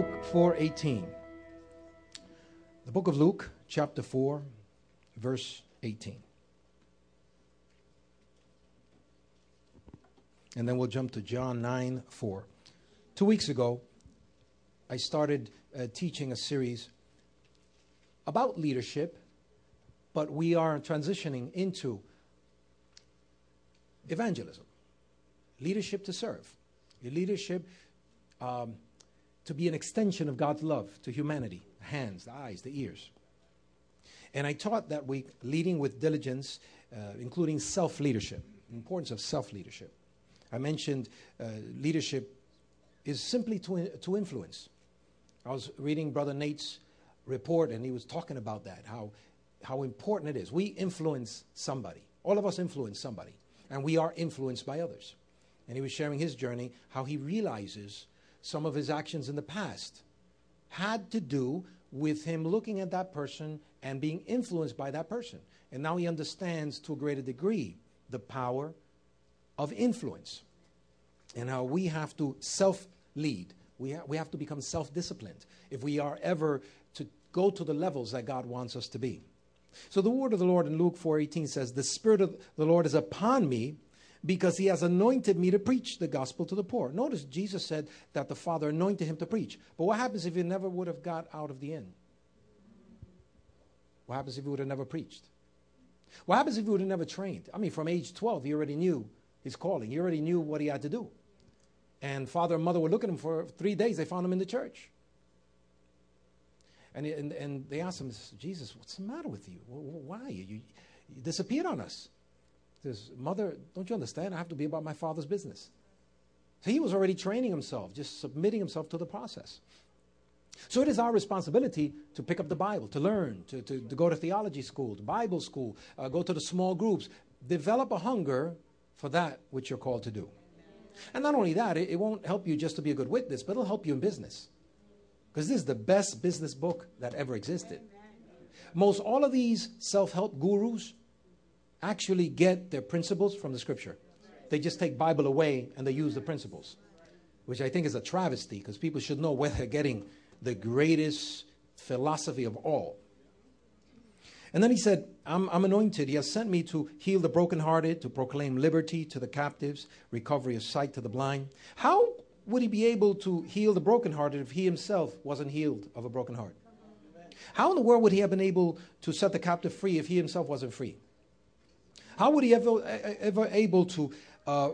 Luke 4:18. The book of Luke, chapter 4, verse 18. And then we'll jump to John 9 4. Two weeks ago, I started uh, teaching a series about leadership, but we are transitioning into evangelism leadership to serve, leadership um, to be an extension of God's love to humanity the hands, the eyes, the ears. And I taught that week leading with diligence, uh, including self leadership, importance of self leadership. I mentioned uh, leadership is simply to, to influence. I was reading Brother Nate's report, and he was talking about that, how, how important it is. We influence somebody. All of us influence somebody, and we are influenced by others. And he was sharing his journey, how he realizes some of his actions in the past had to do with him looking at that person and being influenced by that person. And now he understands to a greater degree the power of influence and how we have to self lead. We, ha- we have to become self disciplined if we are ever to go to the levels that God wants us to be. So the word of the Lord in Luke 4:18 says, "The spirit of the Lord is upon me because he has anointed me to preach the gospel to the poor." Notice Jesus said that the Father anointed him to preach. But what happens if he never would have got out of the inn? What happens if he would have never preached? What happens if he would have never trained? I mean, from age 12, he already knew his calling. He already knew what he had to do. And father and mother were looking at him for three days. They found him in the church. And, and, and they asked him, Jesus, what's the matter with you? Why? You, you disappeared on us. Says, Mother, don't you understand? I have to be about my father's business. So he was already training himself, just submitting himself to the process. So it is our responsibility to pick up the Bible, to learn, to, to, to go to theology school, to Bible school, uh, go to the small groups, develop a hunger for that which you're called to do. And not only that, it, it won't help you just to be a good witness, but it'll help you in business. Because this is the best business book that ever existed. Most all of these self help gurus actually get their principles from the scripture. They just take Bible away and they use the principles, which I think is a travesty because people should know where they're getting the greatest philosophy of all. And then he said, I'm, I'm, anointed. He has sent me to heal the brokenhearted, to proclaim liberty to the captives, recovery of sight to the blind. How would he be able to heal the brokenhearted if he himself wasn't healed of a broken heart? How in the world would he have been able to set the captive free if he himself wasn't free? How would he ever, ever able to uh,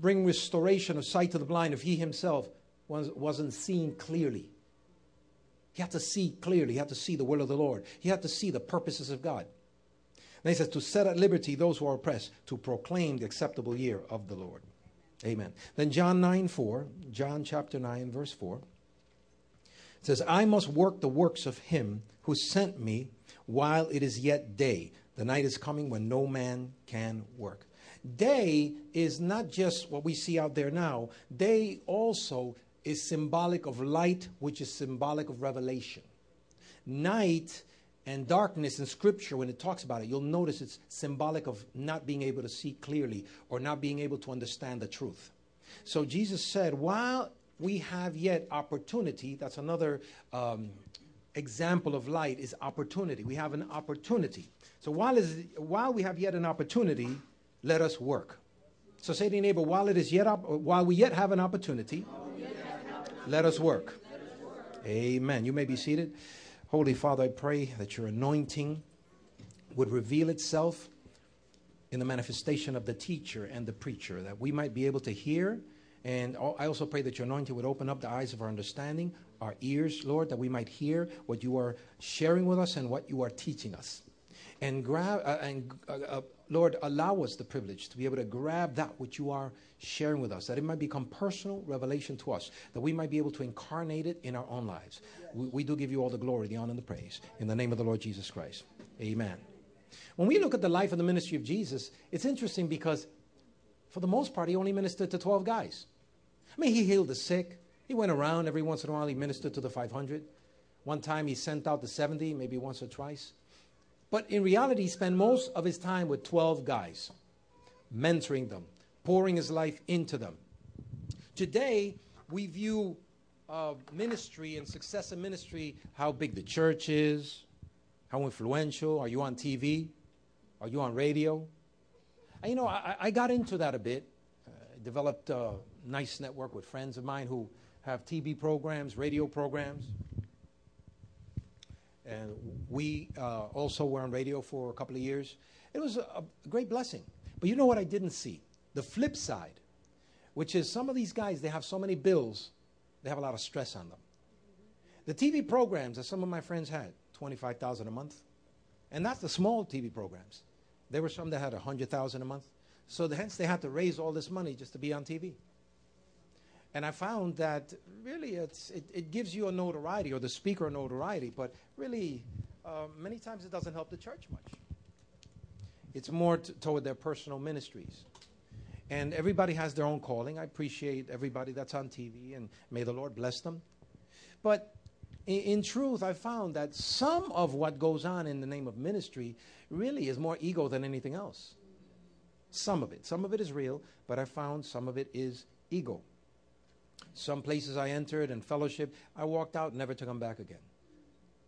bring restoration of sight to the blind if he himself was, wasn't seen clearly? He had to see clearly. He had to see the will of the Lord. He had to see the purposes of God. And he says, to set at liberty those who are oppressed, to proclaim the acceptable year of the Lord. Amen. Then John 9 4, John chapter 9, verse 4, says, I must work the works of him who sent me while it is yet day. The night is coming when no man can work. Day is not just what we see out there now, day also is symbolic of light, which is symbolic of revelation. Night and darkness in Scripture, when it talks about it, you'll notice it's symbolic of not being able to see clearly or not being able to understand the truth. So Jesus said, while we have yet opportunity, that's another um, example of light, is opportunity. We have an opportunity. So while, is, while we have yet an opportunity, let us work. So say to your neighbor, while it is yet op- while we yet have an opportunity, let us work. Amen. You may be seated. Holy Father, I pray that your anointing would reveal itself in the manifestation of the teacher and the preacher, that we might be able to hear. And I also pray that your anointing would open up the eyes of our understanding, our ears, Lord, that we might hear what you are sharing with us and what you are teaching us. And grab uh, and uh, uh, Lord, allow us the privilege to be able to grab that which you are sharing with us, that it might become personal revelation to us, that we might be able to incarnate it in our own lives. We, we do give you all the glory, the honor, and the praise. In the name of the Lord Jesus Christ. Amen. When we look at the life and the ministry of Jesus, it's interesting because for the most part, he only ministered to 12 guys. I mean, he healed the sick. He went around every once in a while, he ministered to the 500. One time he sent out the 70, maybe once or twice. But in reality, he spent most of his time with 12 guys, mentoring them, pouring his life into them. Today, we view of ministry and success in ministry how big the church is, how influential. Are you on TV? Are you on radio? And, you know, I, I got into that a bit. Uh, developed a nice network with friends of mine who have TV programs, radio programs. And we uh, also were on radio for a couple of years. It was a, a great blessing. But you know what I didn't see? The flip side, which is some of these guys, they have so many bills, they have a lot of stress on them. The TV programs that some of my friends had, 25,000 a month. And that's the small TV programs. There were some that had 100,000 a month. So the, hence they had to raise all this money just to be on TV. And I found that really it, it, gives you a notoriety or the speaker a notoriety, but really uh, many times it doesn't help the church much. It's more t- toward their personal ministries. And everybody has their own calling. I appreciate everybody that's on TV, and may the Lord bless them. But in, in truth, I found that some of what goes on in the name of ministry really is more ego than anything else. Some of it. Some of it is real, but I found some of it is ego. Some places I entered and fellowship, I walked out never to come back again.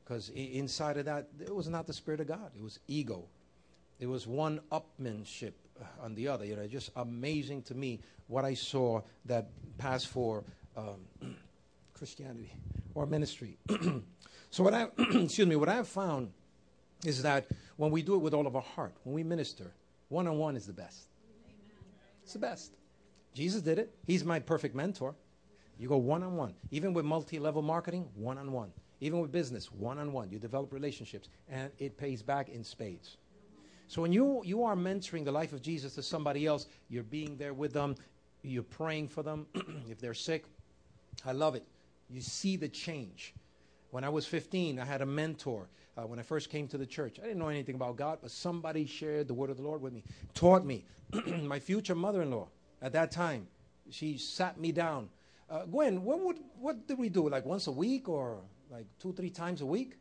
Because inside of that, it was not the Spirit of God, it was ego. It was one upmanship on the other. You know, just amazing to me what I saw that passed for um, Christianity or ministry. so what I excuse me, what I have found is that when we do it with all of our heart, when we minister, one on one is the best. It's the best. Jesus did it. He's my perfect mentor. You go one on one. Even with multi level marketing, one on one. Even with business, one on one. You develop relationships, and it pays back in spades. So when you, you are mentoring the life of Jesus to somebody else, you're being there with them, you're praying for them if they're sick. I love it. You see the change. When I was 15, I had a mentor. Uh, when I first came to the church, I didn't know anything about God, but somebody shared the word of the Lord with me, taught me. My future mother in law at that time, she sat me down. Uh, Gwen, what, would, what did we do? Like once a week or like two, three times a week?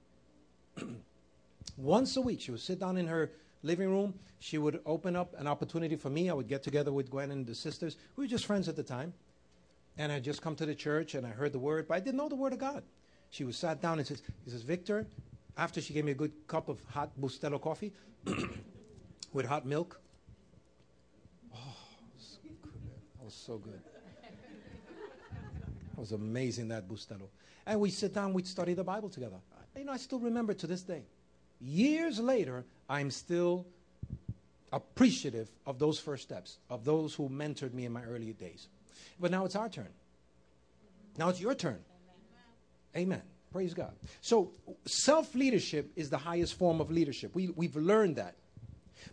once a week, she would sit down in her living room. She would open up an opportunity for me. I would get together with Gwen and the sisters. We were just friends at the time. And I just come to the church and I heard the word, but I didn't know the word of God. She was sat down and says, he says, Victor, after she gave me a good cup of hot Bustelo coffee with hot milk. Oh, so was so good. It was amazing that Bustelo. And we sit down, we'd study the Bible together. You know, I still remember to this day. Years later, I'm still appreciative of those first steps, of those who mentored me in my early days. But now it's our turn. Now it's your turn. Amen. Praise God. So, self leadership is the highest form of leadership. We, we've learned that.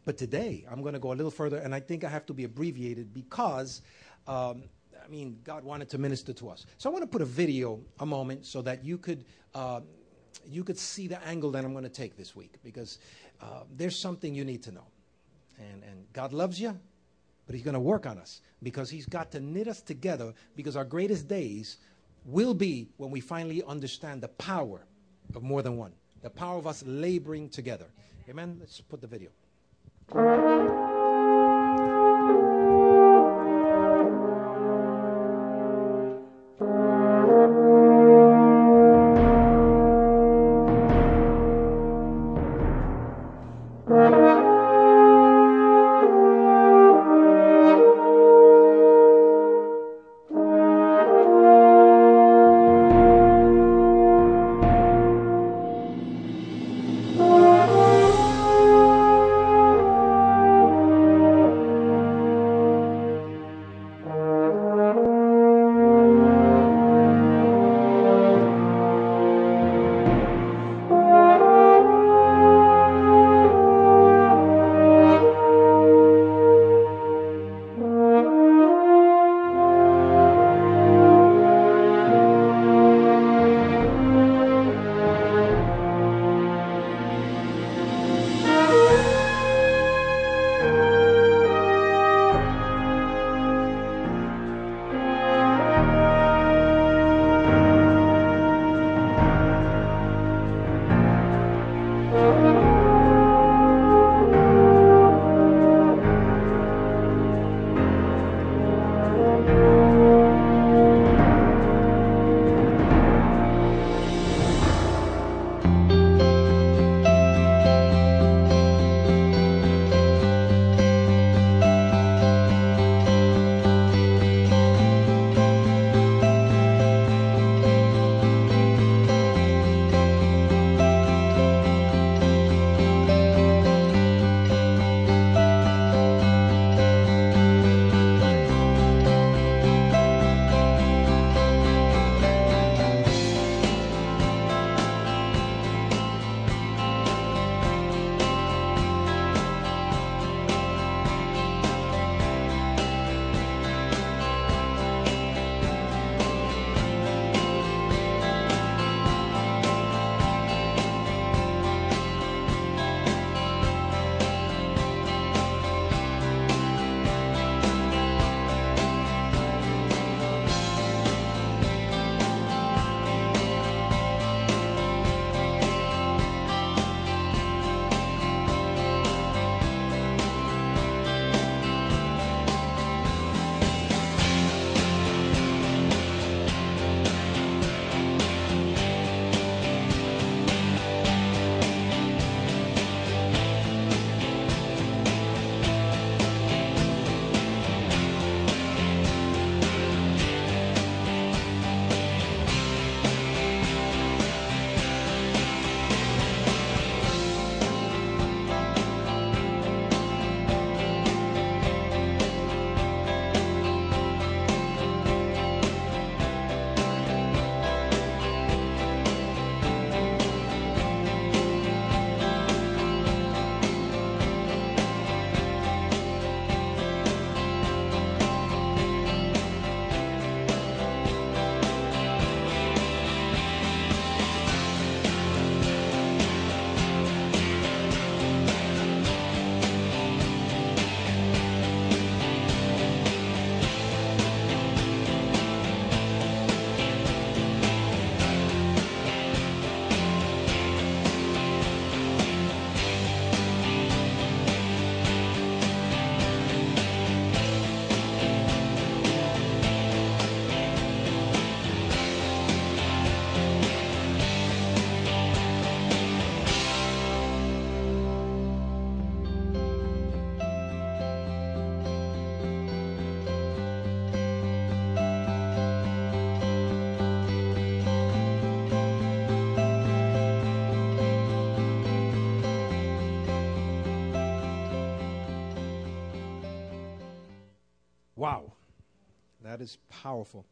But today, I'm going to go a little further, and I think I have to be abbreviated because, um, I mean, God wanted to minister to us. So, I want to put a video a moment so that you could. Uh, you could see the angle that I'm going to take this week because uh, there's something you need to know. And, and God loves you, but He's going to work on us because He's got to knit us together because our greatest days will be when we finally understand the power of more than one, the power of us laboring together. Amen? Let's put the video. Wow, that is powerful.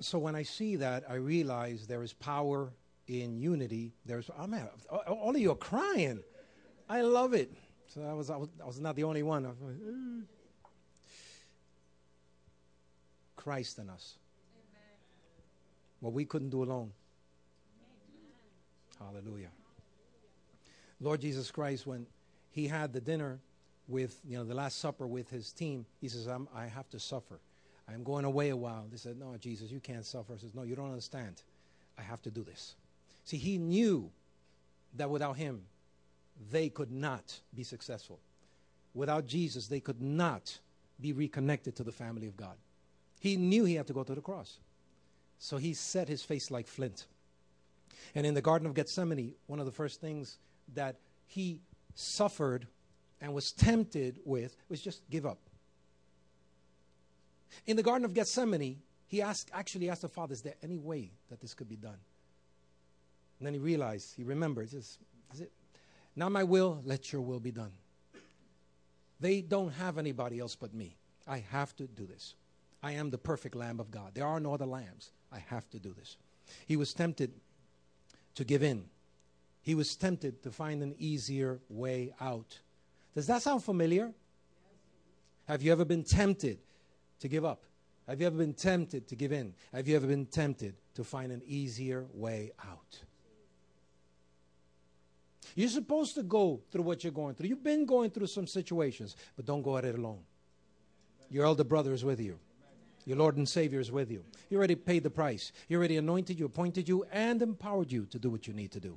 So when I see that, I realize there is power in unity. There's I'm at, all of you are crying. I love it. So I was I was, I was not the only one. Like, Christ in us. What we couldn't do alone. Hallelujah. Lord Jesus Christ, when he had the dinner with, you know, the Last Supper with his team, he says, I'm, "I have to suffer. I'm going away a while. They said, No, Jesus, you can't suffer. He says, No, you don't understand. I have to do this. See, he knew that without him, they could not be successful. Without Jesus, they could not be reconnected to the family of God. He knew he had to go to the cross. So he set his face like flint. And in the Garden of Gethsemane, one of the first things that he suffered and was tempted with was just give up. In the Garden of Gethsemane, he asked, actually asked the Father, Is there any way that this could be done? And then he realized, he remembered, is it? Not my will, let your will be done. They don't have anybody else but me. I have to do this. I am the perfect Lamb of God. There are no other lambs. I have to do this. He was tempted to give in. He was tempted to find an easier way out. Does that sound familiar? Have you ever been tempted to give up? Have you ever been tempted to give in? Have you ever been tempted to find an easier way out? You're supposed to go through what you're going through. You've been going through some situations, but don't go at it alone. Your elder brother is with you. Your Lord and Savior is with you. He already paid the price. He already anointed you, appointed you, and empowered you to do what you need to do.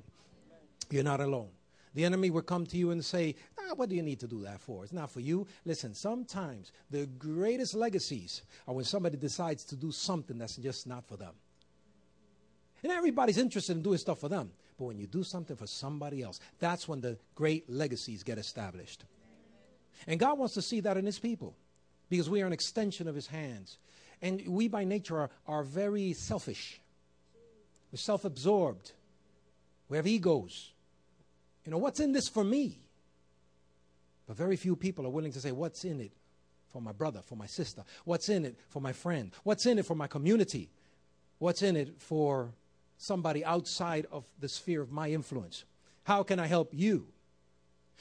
You're not alone. The enemy will come to you and say, ah, What do you need to do that for? It's not for you. Listen, sometimes the greatest legacies are when somebody decides to do something that's just not for them. And everybody's interested in doing stuff for them. But when you do something for somebody else, that's when the great legacies get established. And God wants to see that in His people because we are an extension of His hands. And we, by nature, are, are very selfish, we're self absorbed, we have egos. You know, what's in this for me? But very few people are willing to say, What's in it for my brother, for my sister? What's in it for my friend? What's in it for my community? What's in it for somebody outside of the sphere of my influence? How can I help you?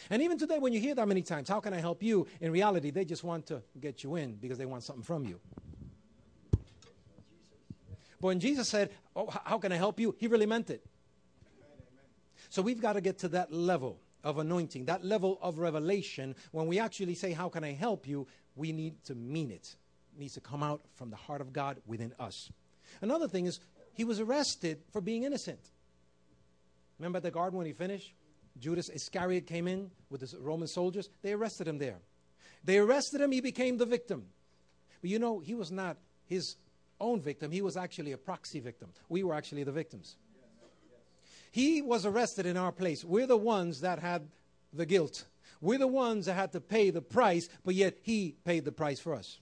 And even today, when you hear that many times, how can I help you? In reality, they just want to get you in because they want something from you. But when Jesus said, Oh, how can I help you? He really meant it. So we've got to get to that level of anointing, that level of revelation. When we actually say, How can I help you? we need to mean it. It needs to come out from the heart of God within us. Another thing is, he was arrested for being innocent. Remember at the garden when he finished? Judas Iscariot came in with the Roman soldiers. They arrested him there. They arrested him, he became the victim. But you know, he was not his own victim, he was actually a proxy victim. We were actually the victims. He was arrested in our place. We're the ones that had the guilt. We're the ones that had to pay the price, but yet he paid the price for us.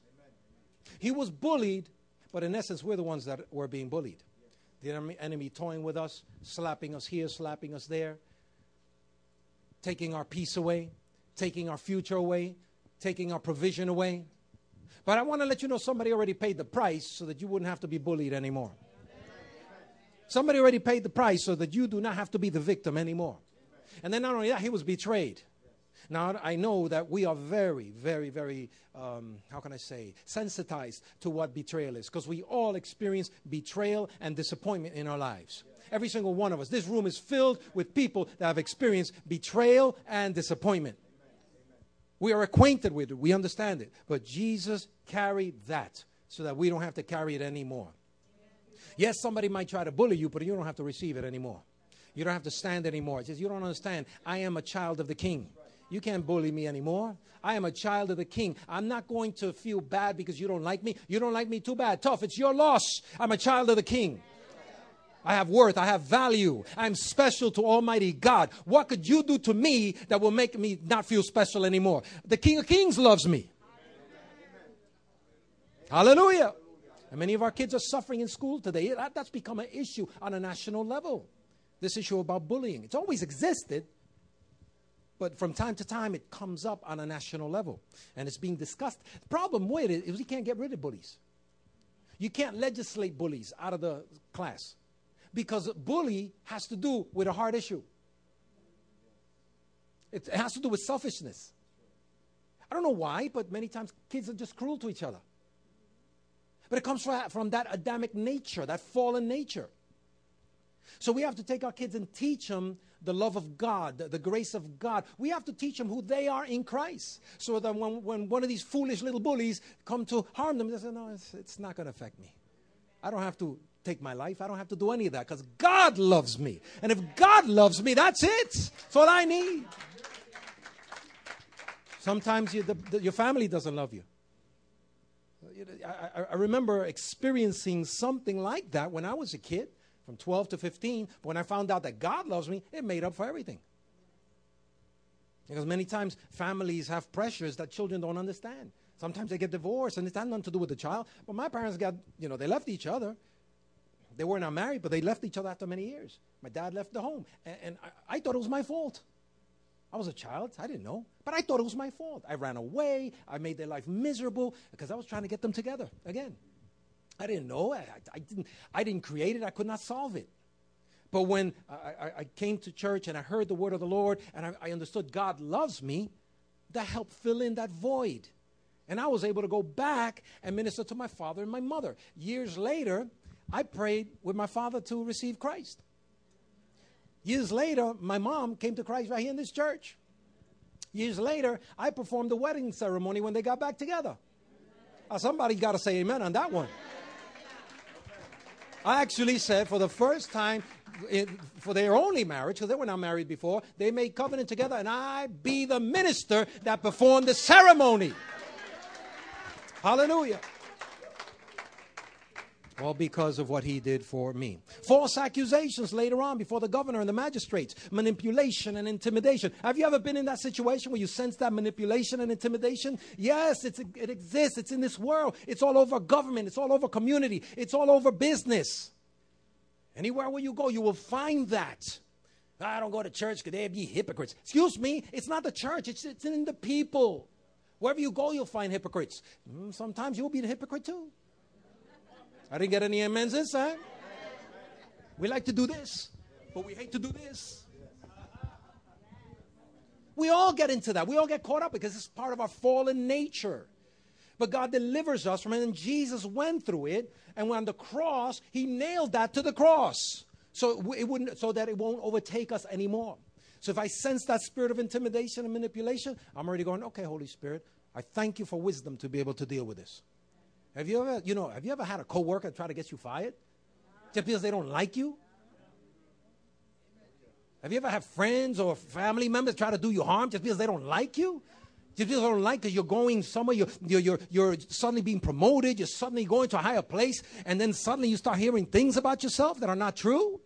He was bullied, but in essence, we're the ones that were being bullied. The enemy, toying with us, slapping us here, slapping us there, taking our peace away, taking our future away, taking our provision away. But I want to let you know somebody already paid the price so that you wouldn't have to be bullied anymore. Somebody already paid the price so that you do not have to be the victim anymore. And then not only that, he was betrayed. Now, I know that we are very, very, very, um, how can I say, sensitized to what betrayal is because we all experience betrayal and disappointment in our lives. Every single one of us. This room is filled with people that have experienced betrayal and disappointment. We are acquainted with it, we understand it. But Jesus carried that so that we don't have to carry it anymore. Yes, somebody might try to bully you, but you don't have to receive it anymore. You don't have to stand anymore. It says, You don't understand. I am a child of the king. You can't bully me anymore. I am a child of the king. I'm not going to feel bad because you don't like me. You don't like me too bad. Tough. It's your loss. I'm a child of the king. I have worth. I have value. I'm special to Almighty God. What could you do to me that will make me not feel special anymore? The King of Kings loves me. Hallelujah. And many of our kids are suffering in school today. That, that's become an issue on a national level. This issue about bullying. It's always existed, But from time to time, it comes up on a national level and it's being discussed. The problem with it is we can't get rid of bullies. You can't legislate bullies out of the class because bully has to do with a hard issue. It has to do with selfishness. I don't know why, but many times kids are just cruel to each other. But it comes from, that Adamic nature, that fallen nature. So we have to take our kids and teach them the love of God, the, the, grace of God. We have to teach them who they are in Christ. So that when, when one of these foolish little bullies come to harm them, they say, no, it's, it's not going to affect me. I don't have to take my life. I don't have to do any of that because God loves me. And if God loves me, that's it. That's all I need. Sometimes you, the, the, your family doesn't love you. I, I, remember experiencing something like that when I was a kid, from 12 to 15. But when I found out that God loves me, it made up for everything. Because many times families have pressures that children don't understand. Sometimes they get divorced and it's had nothing to do with the child. But my parents got, you know, they left each other. They were not married, but they left each other after many years. My dad left the home. And, and I, I thought it was my fault. I was a child. I didn't know. But I thought it was my fault. I ran away. I made their life miserable because I was trying to get them together again. I didn't know. I, I, didn't, I didn't create it. I could not solve it. But when I, I, came to church and I heard the word of the Lord and I, I understood God loves me, that helped fill in that void. And I was able to go back and minister to my father and my mother. Years later, I prayed with my father to receive Christ. Years later, my mom came to Christ right here in this church. Years later, I performed the wedding ceremony when they got back together. Uh, somebody got to say amen on that one. I actually said for the first time for their only marriage, because they were not married before, they made covenant together, and I be the minister that performed the ceremony. Hallelujah. All because of what he did for me. False accusations later on before the governor and the magistrates, manipulation and intimidation. Have you ever been in that situation where you sense that manipulation and intimidation? Yes, it exists. It's in this world. It's all over government. It's all over community. It's all over business. Anywhere where you go, you will find that. I don't go to church because they be hypocrites. Excuse me, it's not the church, it's, it's in the people. Wherever you go, you'll find hypocrites. Mm, sometimes you'll be the hypocrite too. I didn't get any amens time. We like to do this, but we hate to do this. We all get into that. We all get caught up because it's part of our fallen nature. But God delivers us from it, and Jesus went through it. And on the cross, He nailed that to the cross, so it wouldn't, so that it won't overtake us anymore. So if I sense that spirit of intimidation and manipulation, I'm already going, okay, Holy Spirit, I thank you for wisdom to be able to deal with this. Have you ever, you know, have you ever had a coworker try to get you fired just because they don't like you? Have you ever had friends or family members try to do you harm just because they don't like you? Just because they don't like because you're going somewhere, you're, you're, you're, you're suddenly being promoted, you're suddenly going to a higher place, and then suddenly you start hearing things about yourself that are not true?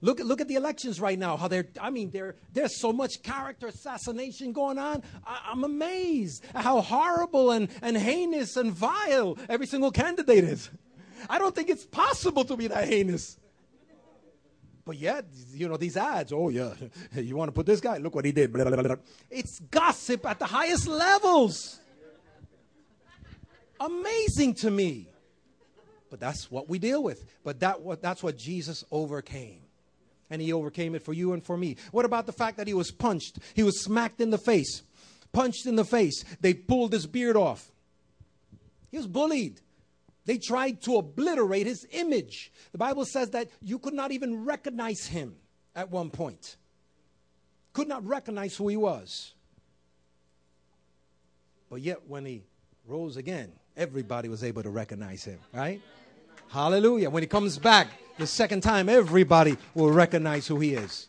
Look, look at the elections right now. How they're, I mean, there, there's so much character assassination going on. I, am amazed at how horrible and, and heinous and vile every single candidate is. I don't think it's possible to be that heinous. But yet, you know, these ads, oh, yeah, you want to put this guy? Look what he did. Blah, blah, blah, it's gossip at the highest levels. Amazing to me. But that's what we deal with. But that, that's what Jesus overcame and he overcame it for you and for me. What about the fact that he was punched? He was smacked in the face, punched in the face. They pulled his beard off. He was bullied. They tried to obliterate his image. The Bible says that you could not even recognize him at one point. Could not recognize who he was. But yet, when he rose again, everybody was able to recognize him, right? Hallelujah. When he comes back, the second time, everybody will recognize who he is.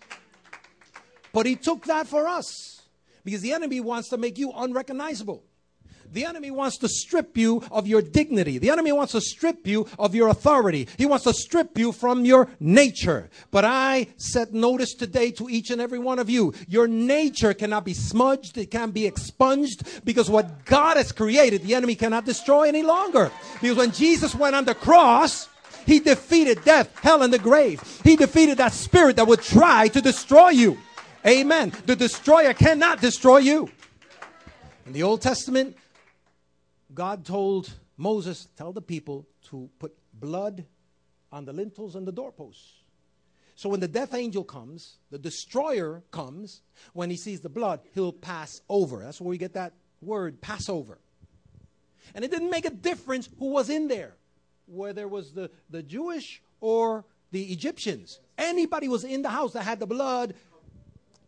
But he took that for us because the enemy wants to make you unrecognizable. The enemy wants to strip you of your dignity. The enemy wants to strip you of your authority. He wants to strip you from your nature. But I set notice today to each and every one of you. Your nature cannot be smudged. It can't be expunged because what God has created, the enemy cannot destroy any longer. Because when Jesus went on the cross, he defeated death, hell, and the grave. He defeated that spirit that would try to destroy you. Amen. The destroyer cannot destroy you. In the Old Testament, God told Moses, tell the people to put blood on the lintels and the doorposts. So when the death angel comes, the destroyer comes, when he sees the blood, he'll pass over. That's where we get that word, Passover. And it didn't make a difference who was in there, whether it was the, the Jewish or the Egyptians. Anybody was in the house that had the blood,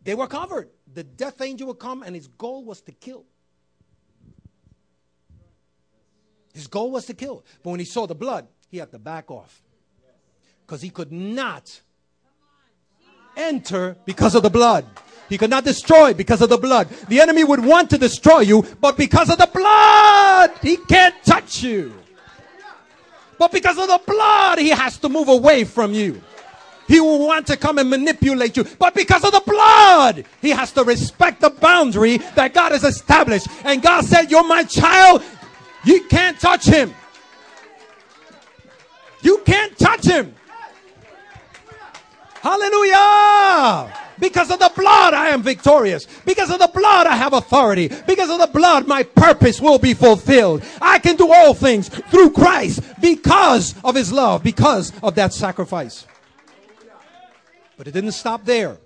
they were covered. The death angel would come, and his goal was to kill. His goal was to kill. But when he saw the blood, he had to back off. Because he could not enter because of the blood. He could not destroy because of the blood. The enemy would want to destroy you, but because of the blood, he can't touch you. But because of the blood, he has to move away from you. He will want to come and manipulate you. But because of the blood, he has to respect the boundary that God has established. And God said, You're my child. You can't touch him. You can't touch him. Hallelujah. Because of the blood, I am victorious. Because of the blood, I have authority. Because of the blood, my purpose will be fulfilled. I can do all things through Christ because of his love, because of that sacrifice. But it didn't stop there.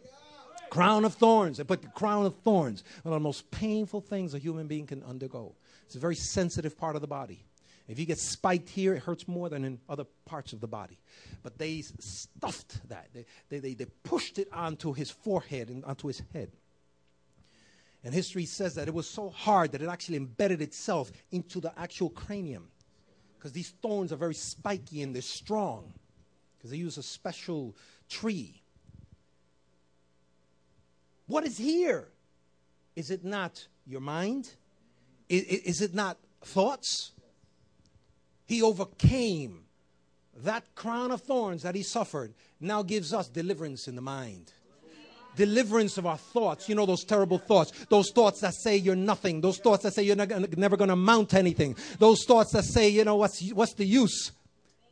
Crown of thorns. They put the crown of thorns, one of the most painful things a human being can undergo. It's a very sensitive part of the body. If you get spiked here, it hurts more than in other parts of the body. But they stuffed that. They, they, they, they pushed it onto his forehead and onto his head. And history says that it was so hard that it actually embedded itself into the actual cranium. Because these thorns are very spiky and they're strong. Because they use a special tree. What is here? Is it not your mind? Is, is it not thoughts? He overcame that crown of thorns that he suffered, now gives us deliverance in the mind. Deliverance of our thoughts. You know, those terrible thoughts. Those thoughts that say you're nothing. Those thoughts that say you're never going to amount to anything. Those thoughts that say, you know, what's, what's the use?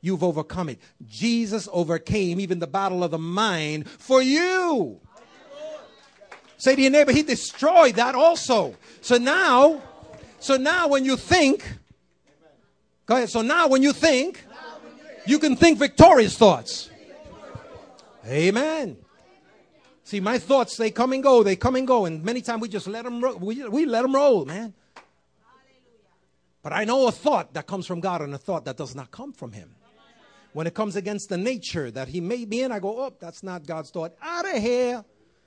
You've overcome it. Jesus overcame even the battle of the mind for you. Say to your neighbor, he destroyed that also. So now, so now when you think, go ahead. So now when you think, you can think victorious thoughts. Amen. See, my thoughts, they come and go, they come and go, and many times we just let them roll. We, we let them roll, man. But I know a thought that comes from God and a thought that does not come from Him. When it comes against the nature that He made me in, I go, oh, that's not God's thought. Out of here.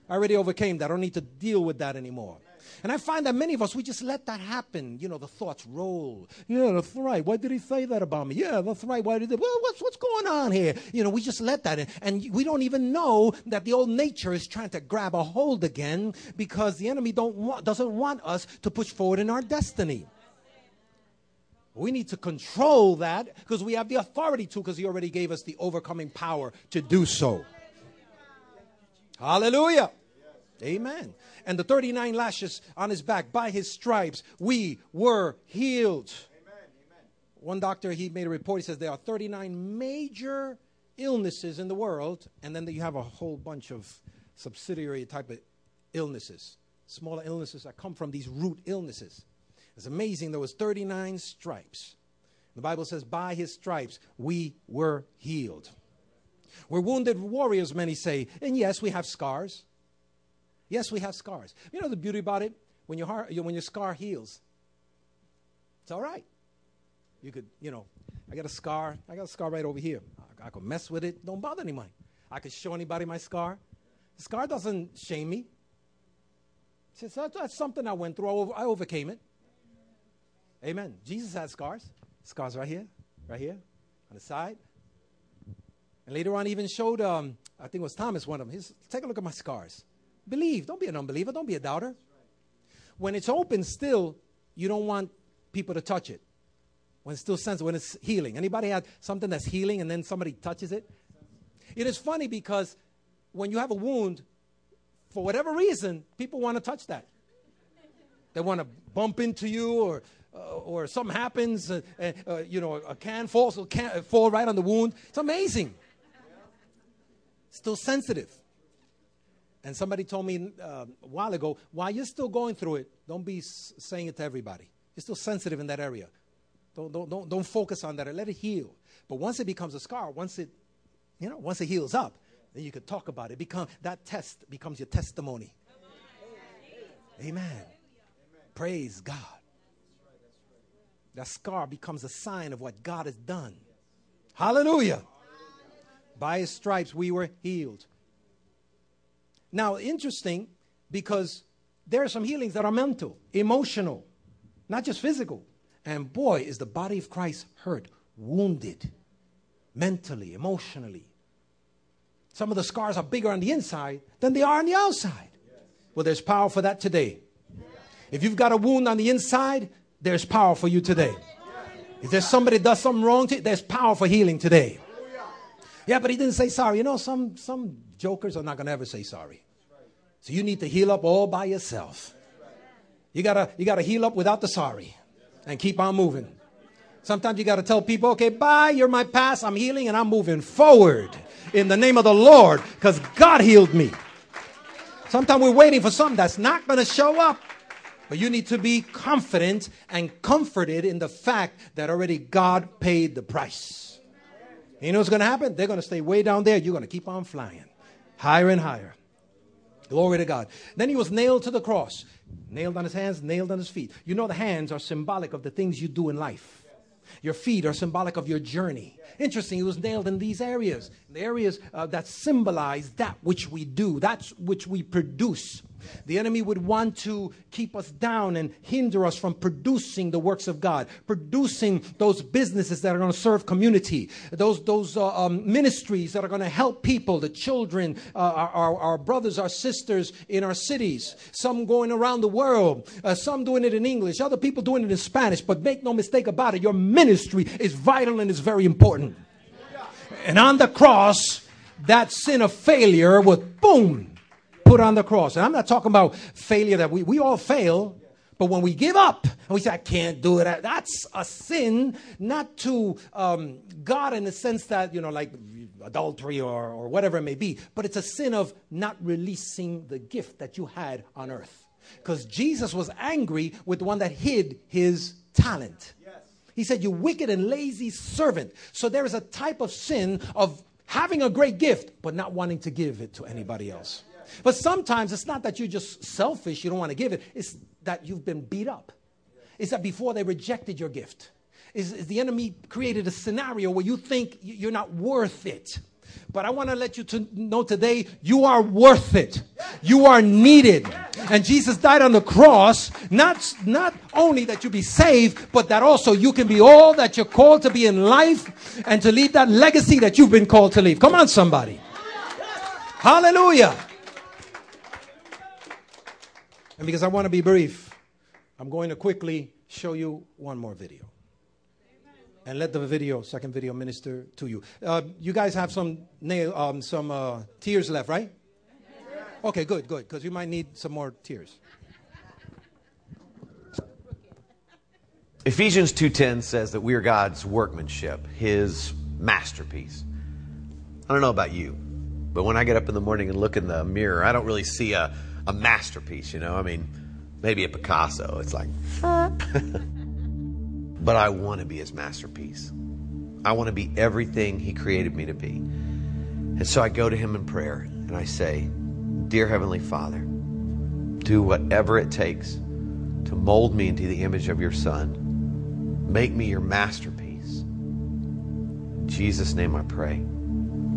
I already overcame that. I don't need to deal with that anymore. And I find that many of us, we just let that happen. You know, the thoughts roll. Yeah, that's right. Why did he say that about me? Yeah, that's right. Why did he? Well, what's, what's going on here? You know, we just let that in. And we don't even know that the old nature is trying to grab a hold again because the enemy don't want, doesn't want us to push forward in our destiny. We need to control that because we have the authority to because he already gave us the overcoming power to do so. Hallelujah. Amen. And the 39 lashes on his back, by his stripes, we were healed. Amen. One doctor, he made a report. He says there are 39 major illnesses in the world, and then you have a whole bunch of subsidiary type of illnesses, smaller illnesses that come from these root illnesses. It's amazing. There was 39 stripes. The Bible says, by his stripes we were healed. We're wounded warriors, many say. And yes, we have scars. Yes, we have scars. You know the beauty about it? When your, heart, when your scar heals, it's all right. You could, you know, I got a scar. I got a scar right over here. I, I could mess with it. Don't bother anybody. I could show anybody my scar. The scar doesn't shame me. Says, that's something I went through. I overcame it. Amen. Jesus had scars. Scars right here, right here, on the side. And later on, even showed, um, I think it was Thomas, one of them. He's, take a look at my scars. Believe. Don't be an unbeliever. Don't be a doubter. When it's open still, you don't want people to touch it. When it's still sensitive, when it's healing. Anybody had something that's healing and then somebody touches it? It is funny because when you have a wound, for whatever reason, people want to touch that. They want to bump into you or uh, or something happens, uh, uh, you know, a can falls, a can fall right on the wound. It's amazing. Still sensitive. And somebody told me uh, a while ago, while you're still going through it, don't be saying it to everybody. You're still sensitive in that area. Don't, don't, don't, don't focus on that. Let it heal. But once it becomes a scar, once it, you know, once it heals up, then you could talk about it. Become that test becomes your testimony. Amen. Amen. Praise God. That scar becomes a sign of what God has done. Hallelujah. By his stripes we were healed. Now, interesting because there are some healings that are mental, emotional, not just physical. And boy, is the body of Christ hurt, wounded, mentally, emotionally. Some of the scars are bigger on the inside than they are on the outside. Well, there's power for that today. If you've got a wound on the inside, there's power for you today. If there's somebody does something wrong to you, there's power for healing today. Yeah, but he didn't say sorry. You know, some some jokers are not gonna ever say sorry. So you need to heal up all by yourself. You gotta you gotta heal up without the sorry and keep on moving. Sometimes you gotta tell people, okay, bye, you're my past, I'm healing and I'm moving forward in the name of the Lord, because God healed me. Sometimes we're waiting for something that's not gonna show up. But you need to be confident and comforted in the fact that already God paid the price. You know what's going to happen? They're going to stay way down there. You're going to keep on flying higher and higher. Glory to God. Then he was nailed to the cross, nailed on his hands, nailed on his feet. You know, the hands are symbolic of the things you do in life. Your feet are symbolic of your journey. Interesting, he was nailed in these areas, the areas uh, that symbolize that which we do, that's which we produce. The enemy would want to keep us down and hinder us from producing the works of God, producing those businesses that are going to serve community, those, those uh, um, ministries that are going to help people, the children, uh, our, our, our, brothers, our sisters in our cities, some going around the world, uh, some doing it in English, other people doing it in Spanish. But make no mistake about it, your ministry is vital and is very important. And on the cross, that sin of failure was boom put on the cross. And I'm not talking about failure that we, we all fail, but when we give up and we say, I can't do it, that's a sin, not to um, God in the sense that, you know, like adultery or, or whatever it may be, but it's a sin of not releasing the gift that you had on earth. Because Jesus was angry with the one that hid his talent. He said, You wicked and lazy servant. So there is a type of sin of having a great gift, but not wanting to give it to anybody else. But sometimes it's not that you're just selfish, you don't want to give it, it's that you've been beat up. It's that before they rejected your gift. Is, is the enemy created a scenario where you think you're not worth it. But I want to let you to know today you are worth it. You are needed. And Jesus died on the cross, not, not only that you be saved, but that also you can be all that you're called to be in life and to leave that legacy that you've been called to leave. Come on, somebody. Hallelujah. And because I want to be brief, I'm going to quickly show you one more video. And let the video, second video, minister to you. Uh, you guys have some nail, um, some uh, tears left, right? Okay, good, good, because you might need some more tears. Ephesians 2:10 says that we are God's workmanship, his masterpiece. I don't know about you, but when I get up in the morning and look in the mirror, I don't really see a a masterpiece, you know? I mean, maybe a Picasso. It's like, but I want to be his masterpiece. I want to be everything he created me to be. And so I go to him in prayer and I say, Dear Heavenly Father, do whatever it takes to mold me into the image of your Son. Make me your masterpiece. In Jesus' name I pray.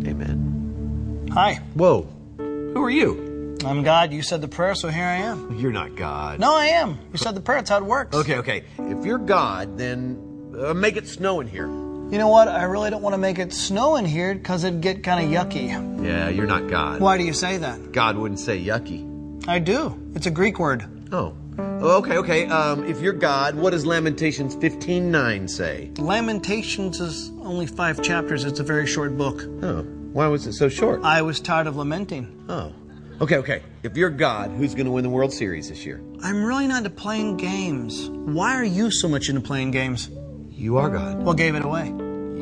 Amen. Hi. Whoa. Who are you? I'm God. You said the prayer, so here I am. You're not God. No, I am. You said the prayer. That's how it works. Okay, okay. If you're God, then uh, make it snow in here. You know what? I really don't want to make it snow in here because it'd get kind of yucky. Yeah, you're not God. Why do you say that? God wouldn't say yucky. I do. It's a Greek word. Oh. oh okay, okay. Um, if you're God, what does Lamentations 15:9 say? Lamentations is only five chapters. It's a very short book. Oh. Why was it so short? I was tired of lamenting. Oh. Okay, okay. If you're God, who's going to win the World Series this year? I'm really not into playing games. Why are you so much into playing games? You are God. What gave it away?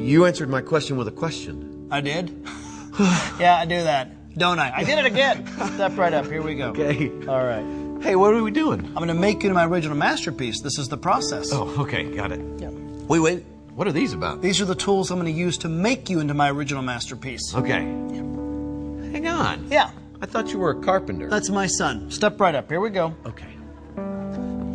You answered my question with a question. I did? yeah, I do that. don't I? I did it again. Step right up. Here we go. Okay. All right. Hey, what are we doing? I'm going to make you into my original masterpiece. This is the process. Oh, okay, got it. Yeah. Wait, wait. What are these about? These are the tools I'm going to use to make you into my original masterpiece. Okay. Hang on. Yeah. I thought you were a carpenter. That's my son. Step right up. Here we go. okay.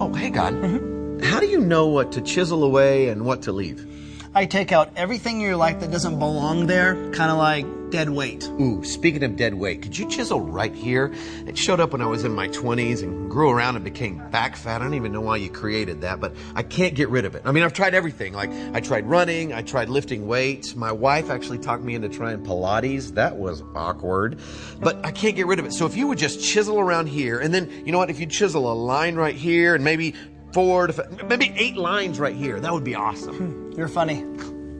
Oh, hang on. Mm-hmm. How do you know what to chisel away and what to leave? I take out everything in your life that doesn't belong there, kind of like dead weight. Ooh, speaking of dead weight, could you chisel right here? It showed up when I was in my 20s and grew around and became back fat. I don't even know why you created that, but I can't get rid of it. I mean, I've tried everything. Like, I tried running, I tried lifting weights. My wife actually talked me into trying Pilates. That was awkward, but I can't get rid of it. So if you would just chisel around here, and then, you know what, if you chisel a line right here and maybe four to maybe eight lines right here, that would be awesome. Hmm, you're funny.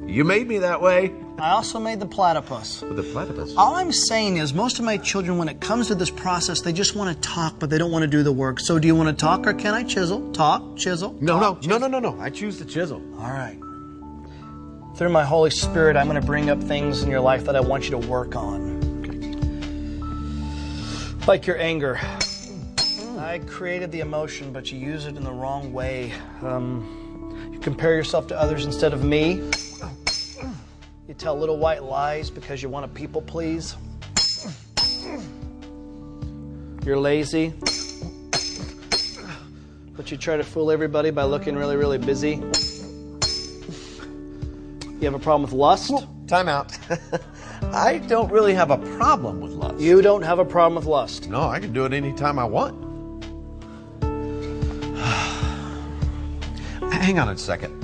You made me that way. I also made the platypus. The platypus. All I'm saying is, most of my children, when it comes to this process, they just want to talk, but they don't want to do the work. So, do you want to talk or can I chisel? Talk, chisel. No, no, talk, no, no, no, no. I choose to chisel. All right. Through my Holy Spirit, I'm going to bring up things in your life that I want you to work on. Like your anger. I created the emotion, but you use it in the wrong way. Um, you compare yourself to others instead of me. You tell little white lies because you want to people please. You're lazy. But you try to fool everybody by looking really, really busy. You have a problem with lust? Time out. I don't really have a problem with lust. You don't have a problem with lust. No, I can do it anytime I want. Hang on a second.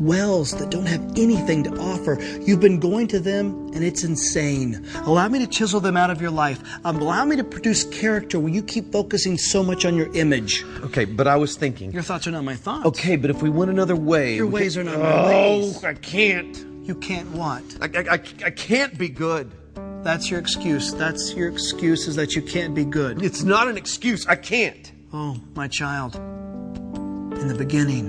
wells that don't have anything to offer. You've been going to them and it's insane. Allow me to chisel them out of your life. Um, allow me to produce character where you keep focusing so much on your image. Okay, but I was thinking. Your thoughts are not my thoughts. Okay, but if we went another way. Your ways can- are not my ways. Oh, I can't. You can't what? I, I, I, I can't be good. That's your excuse. That's your excuse is that you can't be good. It's not an excuse. I can't. Oh, my child. In the beginning,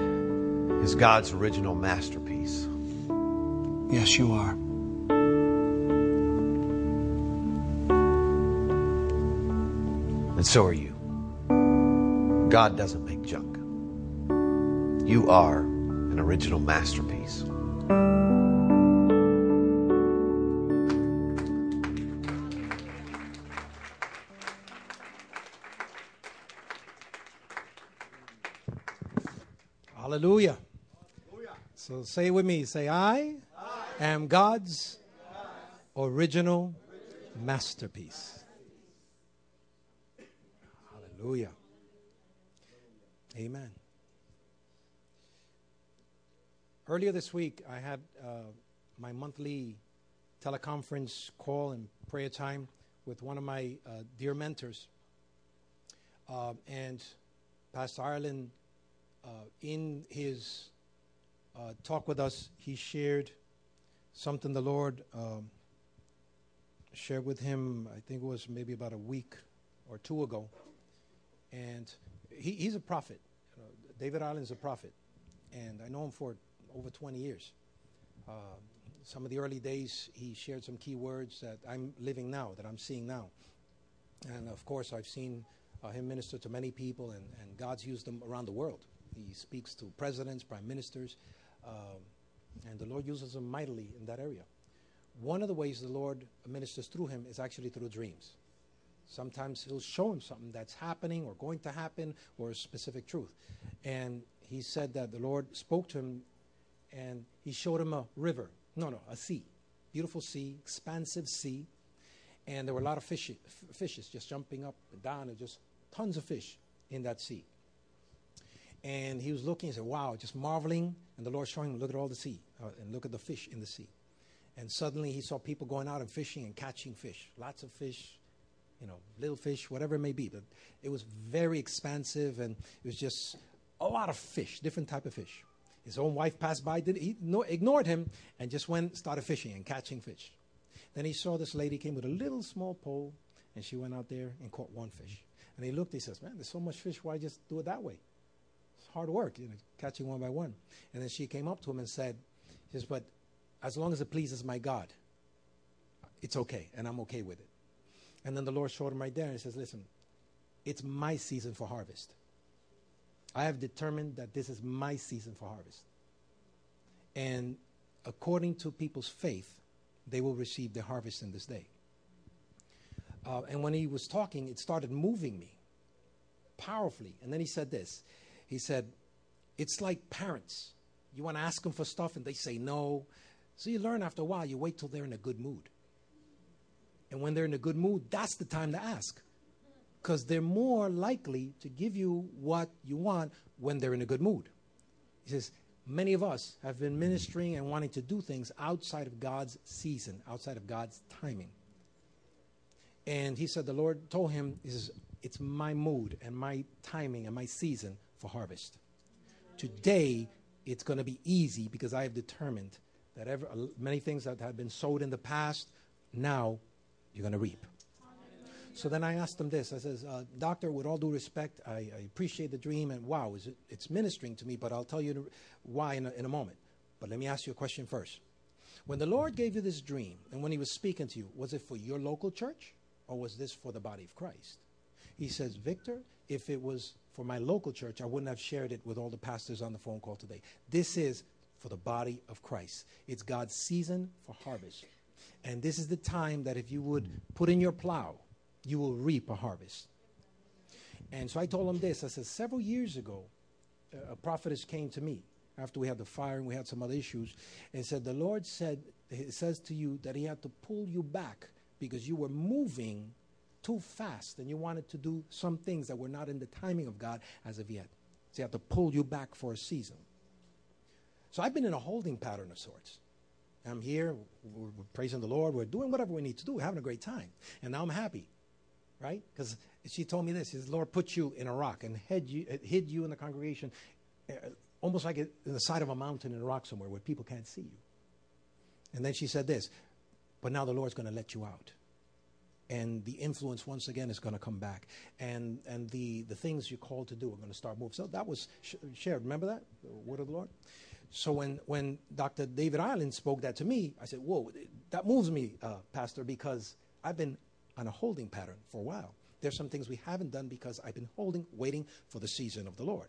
is God's original masterpiece. Yes, you are. And so are you. God doesn't make junk. You are an original masterpiece. Hallelujah. So say it with me. Say, I, am God's original masterpiece. Hallelujah. Amen. Earlier this week, I had uh, my monthly teleconference call and prayer time with one of my uh, dear mentors. Uh, and Pastor Ireland, uh, in his uh, talk with us, he shared something the Lord um, shared with him, I think it was maybe about a week or two ago. And he, he's a prophet. You know, David Ireland's a prophet. And I know him for over 20 years. Uh, some of the early days, he shared some key words that I'm living now, that I'm seeing now. And of course, I've seen uh, him minister to many people, and, and God's used him around the world. He speaks to presidents, prime ministers, um, and the Lord uses him mightily in that area. One of the ways the Lord ministers through him is actually through dreams. Sometimes he'll show him something that's happening or going to happen or a specific truth. And he said that the Lord spoke to him and he showed him a river. No, no, a sea. Beautiful sea, expansive sea. And there were a lot of fish, f- fishes just jumping up and down and just tons of fish in that sea. And he was looking he said, Wow, just marveling. And the Lord showing him, Look at all the sea uh, and look at the fish in the sea. And suddenly he saw people going out and fishing and catching fish. Lots of fish, you know, little fish, whatever it may be. But it was very expansive and it was just a lot of fish, different type of fish. His own wife passed by, did, he no, ignored him, and just went started fishing and catching fish. Then he saw this lady came with a little small pole, and she went out there and caught one fish. And he looked, he says, Man, there's so much fish, why just do it that way? Hard work, you know, catching one by one. And then she came up to him and said, He says, But as long as it pleases my God, it's okay, and I'm okay with it. And then the Lord showed him right there and he says, Listen, it's my season for harvest. I have determined that this is my season for harvest. And according to people's faith, they will receive the harvest in this day. Uh, and when he was talking, it started moving me powerfully. And then he said this He said, It's like parents. You want to ask them for stuff and they say no. So you learn after a while, you wait till they're in a good mood. And when they're in a good mood, that's the time to ask because they're more likely to give you what you want when they're in a good mood. He says, Many of us have been ministering and wanting to do things outside of God's season, outside of God's timing. And he said, The Lord told him, He says, It's my mood and my timing and my season for harvest. Today, it's going to be easy because I have determined that every, many things that have been sowed in the past, now you're going to reap. So then I asked him this. I says, uh, Doctor, with all due respect, I, I, appreciate the dream, and wow, it, it's ministering to me, but I'll tell you why in a, in a moment. But let me ask you a question first. When the Lord gave you this dream, and when he was speaking to you, was it for your local church, or was this for the body of Christ? He says, Victor, if it was for my local church, I wouldn't have shared it with all the pastors on the phone call today. This is for the body of Christ. It's God's season for harvest. And this is the time that if you would put in your plow, you will reap a harvest. And so I told him this. I said, several years ago, a prophetess came to me after we had the fire and we had some other issues and said, The Lord said, He says to you that He had to pull you back because you were moving too fast and you wanted to do some things that were not in the timing of God as of yet. So He had to pull you back for a season. So I've been in a holding pattern of sorts. I'm here, we're, we're praising the Lord, we're doing whatever we need to do, we're having a great time. And now I'm happy right? Because she told me this: "His Lord put you in a rock and hid you, hid you in the congregation, uh, almost like in the side of a mountain in a rock somewhere where people can't see you." And then she said this, "But now the Lord's going to let you out." And the influence once again is going to come back and and the the things you're called to do are going to start moving so that was sh- shared remember that word of the lord so when when dr david ireland spoke that to me i said whoa that moves me uh, pastor because i've been on a holding pattern for a while. There's some things we haven't done because I've been holding, waiting for the season of the Lord.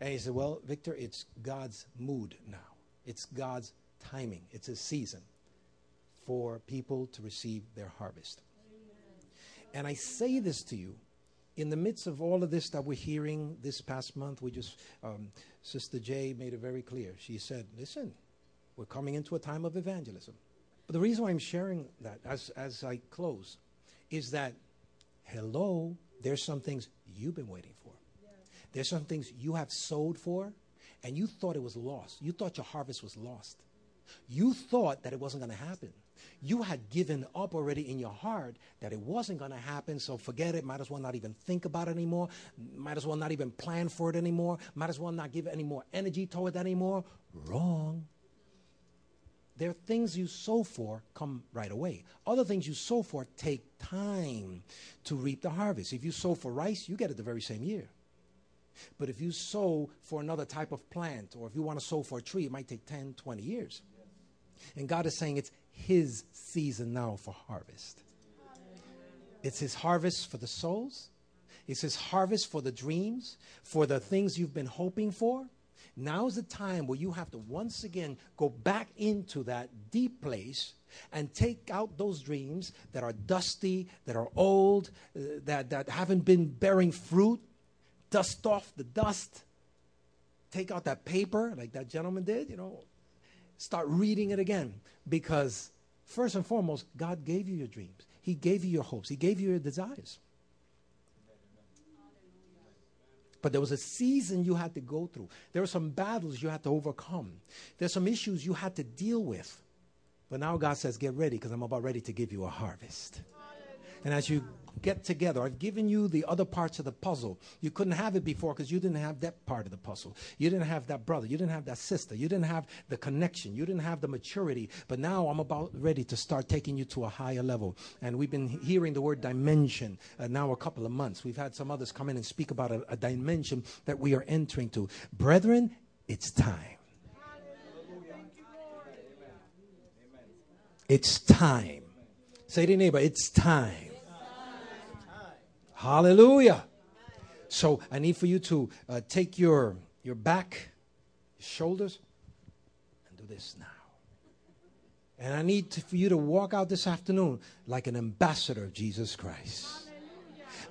And he said, Well, Victor, it's God's mood now. It's God's timing. It's a season for people to receive their harvest. And I say this to you in the midst of all of this that we're hearing this past month, we just, um, Sister J made it very clear. She said, listen, we're coming into a time of evangelism. But the reason why I'm sharing that as, as I close is that, hello, there's some things you've been waiting for. There's some things you have sowed for, and you thought it was lost. You thought your harvest was lost. You thought that it wasn't going to happen. You had given up already in your heart that it wasn't going to happen, so forget it. Might as well not even think about it anymore. Might as well not even plan for it anymore. Might as well not give any more energy toward that anymore. Wrong. There are things you sow for come right away. Other things you sow for take time to reap the harvest. If you sow for rice, you get it the very same year. But if you sow for another type of plant, or if you want to sow for a tree, it might take 10, 20 years. And God is saying it's His season now for harvest. It's His harvest for the souls, it's His harvest for the dreams, for the things you've been hoping for. Now is the time where you have to once again go back into that deep place and take out those dreams that are dusty, that are old, uh, that, that haven't been bearing fruit. Dust off the dust. Take out that paper like that gentleman did, you know. Start reading it again because, first and foremost, God gave you your dreams, He gave you your hopes, He gave you your desires. But there was a season you had to go through. There were some battles you had to overcome. There's some issues you had to deal with. But now God says, Get ready because I'm about ready to give you a harvest. And as you get together, I've given you the other parts of the puzzle. You couldn't have it before because you didn't have that part of the puzzle. You didn't have that brother. You didn't have that sister. You didn't have the connection. You didn't have the maturity. But now I'm about ready to start taking you to a higher level. And we've been hearing the word dimension uh, now a couple of months. We've had some others come in and speak about a, a dimension that we are entering to. Brethren, it's time. It's time. Say to your neighbor, it's time. Hallelujah. So I need for you to uh, take your, your back, your shoulders, and do this now. And I need to, for you to walk out this afternoon like an ambassador of Jesus Christ.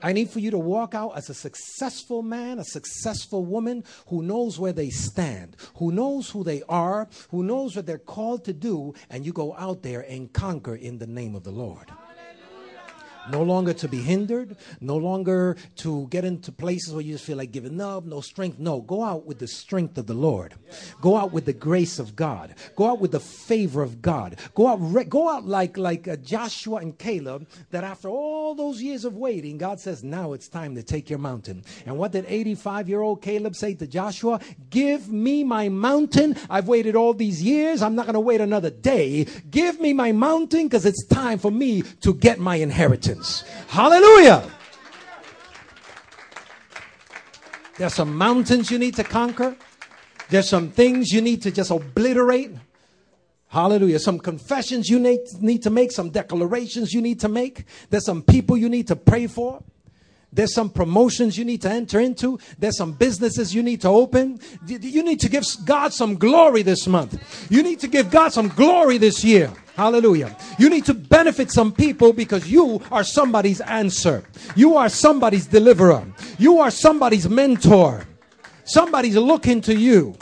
I need for you to walk out as a successful man, a successful woman who knows where they stand, who knows who they are, who knows what they're called to do, and you go out there and conquer in the name of the Lord no longer to be hindered, no longer to get into places where you just feel like giving up, no strength. No, go out with the strength of the Lord. Go out with the grace of God. Go out with the favor of God. Go out, re- go out like like uh, Joshua and Caleb. That after all those years of waiting, God says, "Now it's time to take your mountain." And what did 85 year old Caleb say to Joshua? Give me my mountain. I've waited all these years. I'm not going to wait another day. Give me my mountain because it's time for me to get my inheritance. Hallelujah. There's some mountains you need to conquer. There's some things you need to just obliterate. Hallelujah. Some confessions you need, need to make, some declarations you need to make. There's some people you need to pray for. There's some promotions you need to enter into. There's some businesses you need to open. You need to give God some glory this month. You need to give God some glory this year. Hallelujah. You need to benefit some people because you are somebody's answer. You are somebody's deliverer. You are somebody's mentor. Somebody's looking to you.